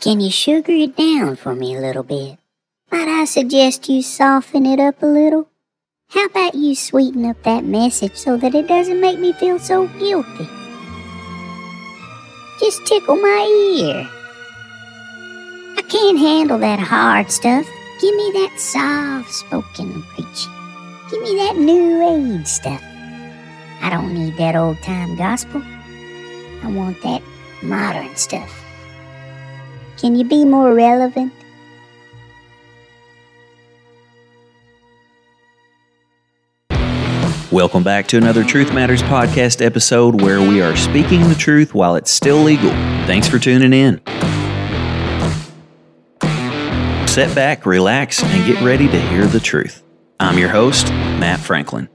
Can you sugar it down for me a little bit? Might I suggest you soften it up a little? How about you sweeten up that message so that it doesn't make me feel so guilty? Just tickle my ear. I can't handle that hard stuff. Give me that soft spoken preaching. Give me that new age stuff. I don't need that old time gospel. I want that modern stuff. Can you be more relevant? Welcome back to another Truth Matters podcast episode where we are speaking the truth while it's still legal. Thanks for tuning in. Sit back, relax, and get ready to hear the truth. I'm your host, Matt Franklin.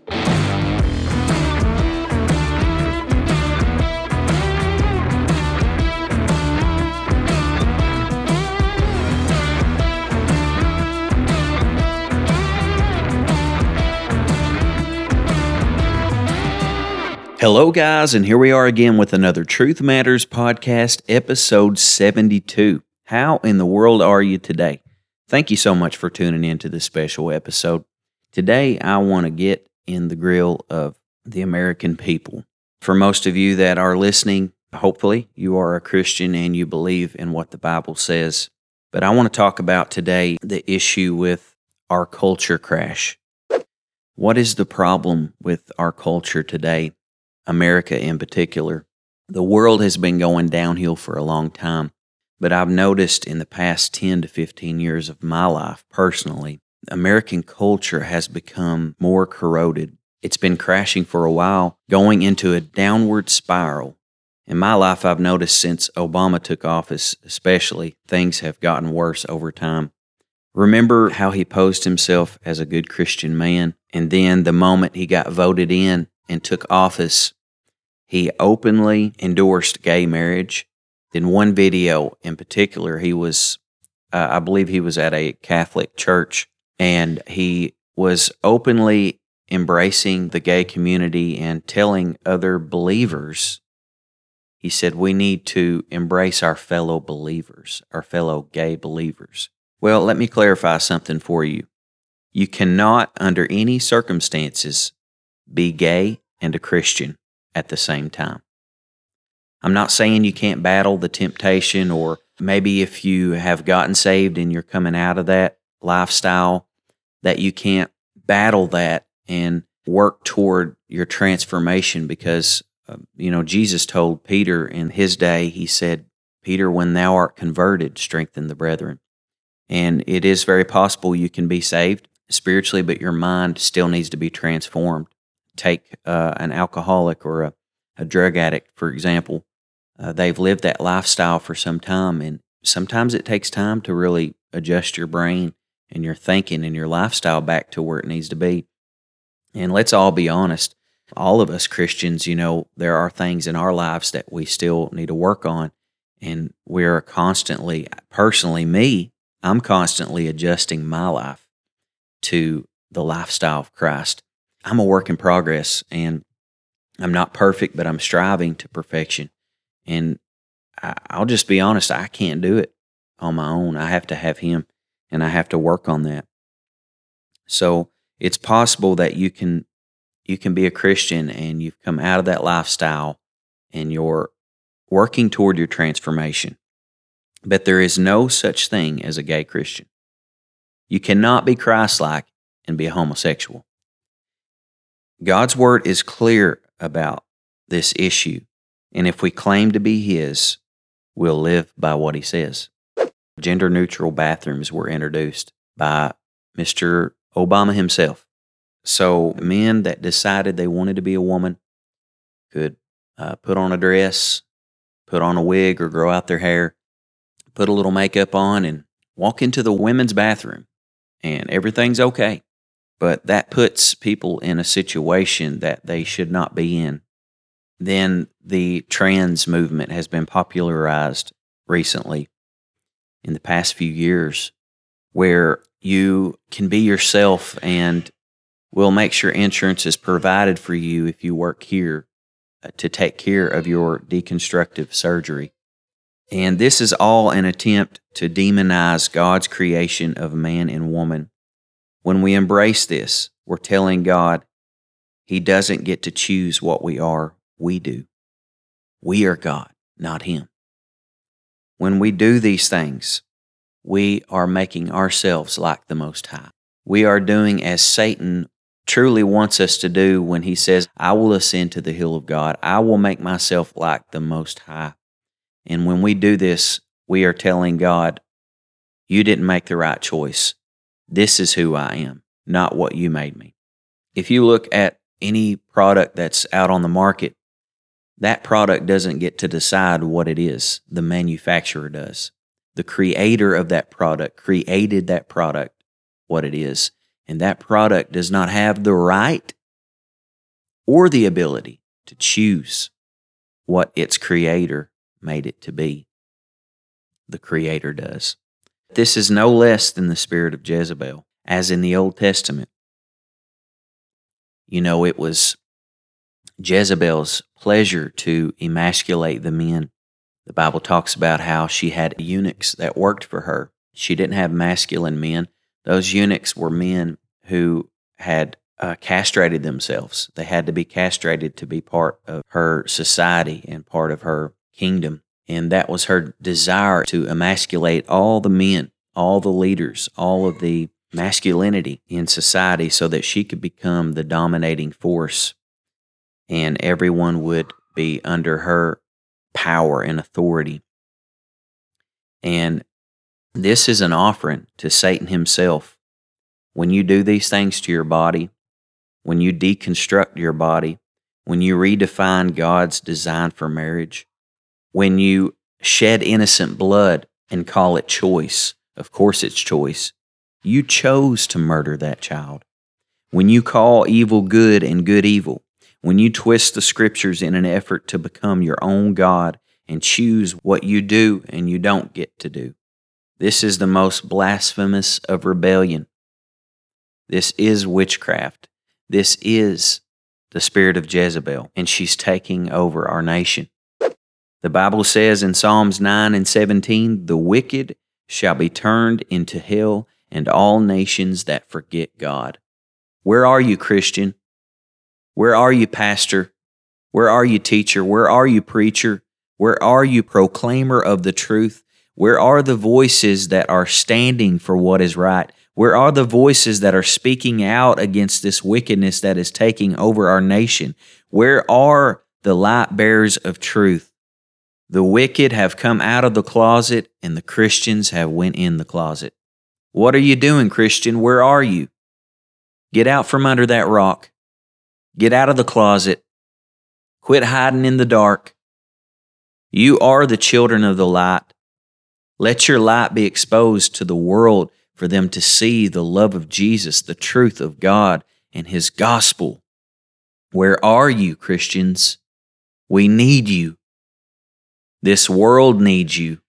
Hello, guys, and here we are again with another Truth Matters podcast, episode 72. How in the world are you today? Thank you so much for tuning in to this special episode. Today, I want to get in the grill of the American people. For most of you that are listening, hopefully you are a Christian and you believe in what the Bible says. But I want to talk about today the issue with our culture crash. What is the problem with our culture today? America in particular. The world has been going downhill for a long time, but I've noticed in the past 10 to 15 years of my life personally, American culture has become more corroded. It's been crashing for a while, going into a downward spiral. In my life, I've noticed since Obama took office, especially, things have gotten worse over time. Remember how he posed himself as a good Christian man, and then the moment he got voted in and took office, he openly endorsed gay marriage. In one video in particular, he was, uh, I believe he was at a Catholic church, and he was openly embracing the gay community and telling other believers, he said, we need to embrace our fellow believers, our fellow gay believers. Well, let me clarify something for you. You cannot, under any circumstances, be gay and a Christian at the same time. I'm not saying you can't battle the temptation, or maybe if you have gotten saved and you're coming out of that lifestyle, that you can't battle that and work toward your transformation because, uh, you know, Jesus told Peter in his day, he said, Peter, when thou art converted, strengthen the brethren. And it is very possible you can be saved spiritually, but your mind still needs to be transformed take uh, an alcoholic or a, a, drug addict, for example. Uh, they've lived that lifestyle for some time, and sometimes it takes time to really adjust your brain and your thinking and your lifestyle back to where it needs to be. And let's all be honest, all of us Christians, you know, there are things in our lives that we still need to work on. And we're constantly, personally, me, I'm constantly adjusting my life to the lifestyle of Christ. I'm a work in progress and I'm not perfect, but I'm striving to perfection. And I, I'll just be honest, I can't do it on my own. I have to have Him and I have to work on that. So it's possible that you can you can be a Christian and you've come out of that lifestyle and you're working toward your transformation. But there is no such thing as a gay Christian. You cannot be Christ like and be a homosexual. God's word is clear about this issue. And if we claim to be His, we'll live by what He says. Gender neutral bathrooms were introduced by Mr. Obama himself. So men that decided they wanted to be a woman could uh, put on a dress, put on a wig, or grow out their hair, put a little makeup on, and walk into the women's bathroom, and everything's okay but that puts people in a situation that they should not be in. Then the trans movement has been popularized recently in the past few years where you can be yourself and we'll make sure insurance is provided for you if you work here uh, to take care of your deconstructive surgery. And this is all an attempt to demonize God's creation of man and woman. When we embrace this, we're telling God He doesn't get to choose what we are, we do. We are God, not Him. When we do these things, we are making ourselves like the Most High. We are doing as Satan truly wants us to do when he says, I will ascend to the hill of God. I will make myself like the Most High. And when we do this, we are telling God, You didn't make the right choice. This is who I am, not what you made me. If you look at any product that's out on the market, that product doesn't get to decide what it is, the manufacturer does. The creator of that product created that product, what it is. And that product does not have the right or the ability to choose what its creator made it to be. The creator does. This is no less than the spirit of Jezebel, as in the Old Testament. You know, it was Jezebel's pleasure to emasculate the men. The Bible talks about how she had eunuchs that worked for her. She didn't have masculine men. Those eunuchs were men who had uh, castrated themselves. They had to be castrated to be part of her society and part of her kingdom. And that was her desire to emasculate all the men, all the leaders, all of the masculinity in society so that she could become the dominating force and everyone would be under her power and authority. And this is an offering to Satan himself. When you do these things to your body, when you deconstruct your body, when you redefine God's design for marriage, when you shed innocent blood and call it choice, of course it's choice. You chose to murder that child. When you call evil good and good evil, when you twist the scriptures in an effort to become your own God and choose what you do and you don't get to do. This is the most blasphemous of rebellion. This is witchcraft. This is the spirit of Jezebel, and she's taking over our nation. The Bible says in Psalms 9 and 17, the wicked shall be turned into hell and all nations that forget God. Where are you, Christian? Where are you, pastor? Where are you, teacher? Where are you, preacher? Where are you, proclaimer of the truth? Where are the voices that are standing for what is right? Where are the voices that are speaking out against this wickedness that is taking over our nation? Where are the light bearers of truth? The wicked have come out of the closet and the Christians have went in the closet. What are you doing, Christian? Where are you? Get out from under that rock. Get out of the closet. Quit hiding in the dark. You are the children of the light. Let your light be exposed to the world for them to see the love of Jesus, the truth of God, and His gospel. Where are you, Christians? We need you. This world needs you.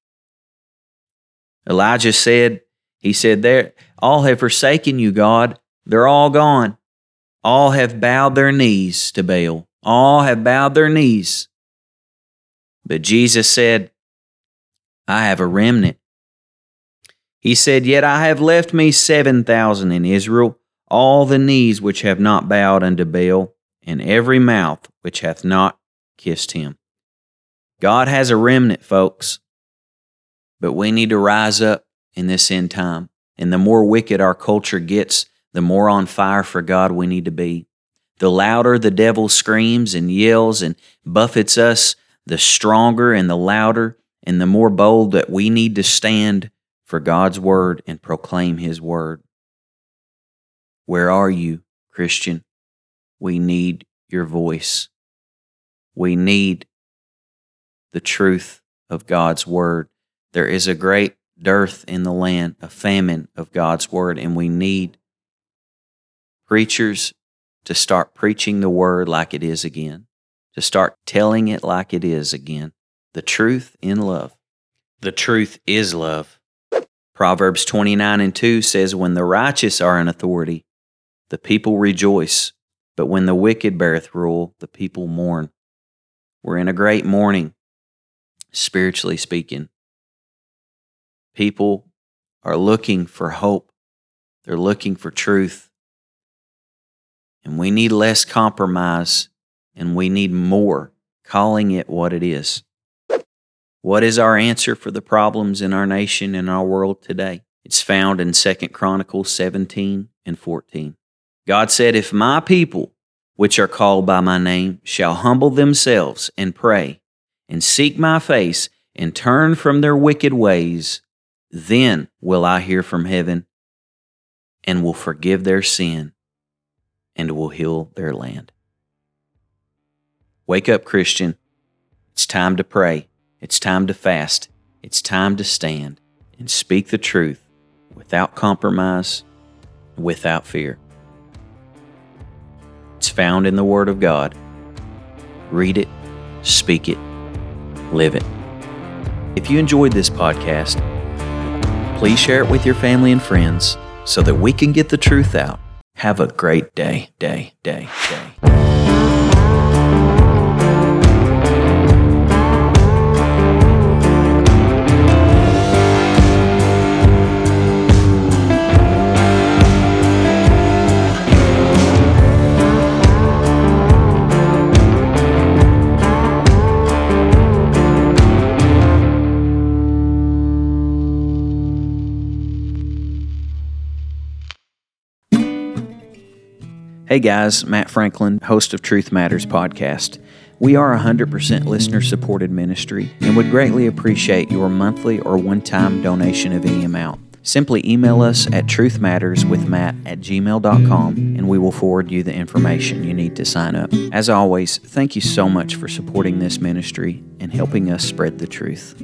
Elijah said, He said, There, all have forsaken you, God. They're all gone. All have bowed their knees to Baal. All have bowed their knees. But Jesus said, I have a remnant he said, Yet I have left me seven thousand in Israel, all the knees which have not bowed unto Baal, and every mouth which hath not kissed him. God has a remnant, folks, but we need to rise up in this end time. And the more wicked our culture gets, the more on fire for God we need to be. The louder the devil screams and yells and buffets us, the stronger and the louder and the more bold that we need to stand for God's word and proclaim his word. Where are you, Christian? We need your voice. We need the truth of God's word. There is a great dearth in the land, a famine of God's word, and we need preachers to start preaching the word like it is again, to start telling it like it is again. The truth in love. The truth is love. Proverbs 29 and 2 says, When the righteous are in authority, the people rejoice, but when the wicked beareth rule, the people mourn. We're in a great mourning spiritually speaking. People are looking for hope, they're looking for truth. And we need less compromise and we need more calling it what it is. What is our answer for the problems in our nation and our world today? It's found in 2 Chronicles 17 and 14. God said, If my people, which are called by my name, shall humble themselves and pray, and seek my face, and turn from their wicked ways, then will I hear from heaven, and will forgive their sin, and will heal their land. Wake up, Christian. It's time to pray. It's time to fast. It's time to stand and speak the truth without compromise, without fear. It's found in the Word of God. Read it, speak it, live it. If you enjoyed this podcast, please share it with your family and friends so that we can get the truth out. Have a great day, day, day, day. Hey guys, Matt Franklin, host of Truth Matters podcast. We are a 100% listener supported ministry and would greatly appreciate your monthly or one time donation of any amount. Simply email us at truthmatterswithmatt at gmail.com and we will forward you the information you need to sign up. As always, thank you so much for supporting this ministry and helping us spread the truth.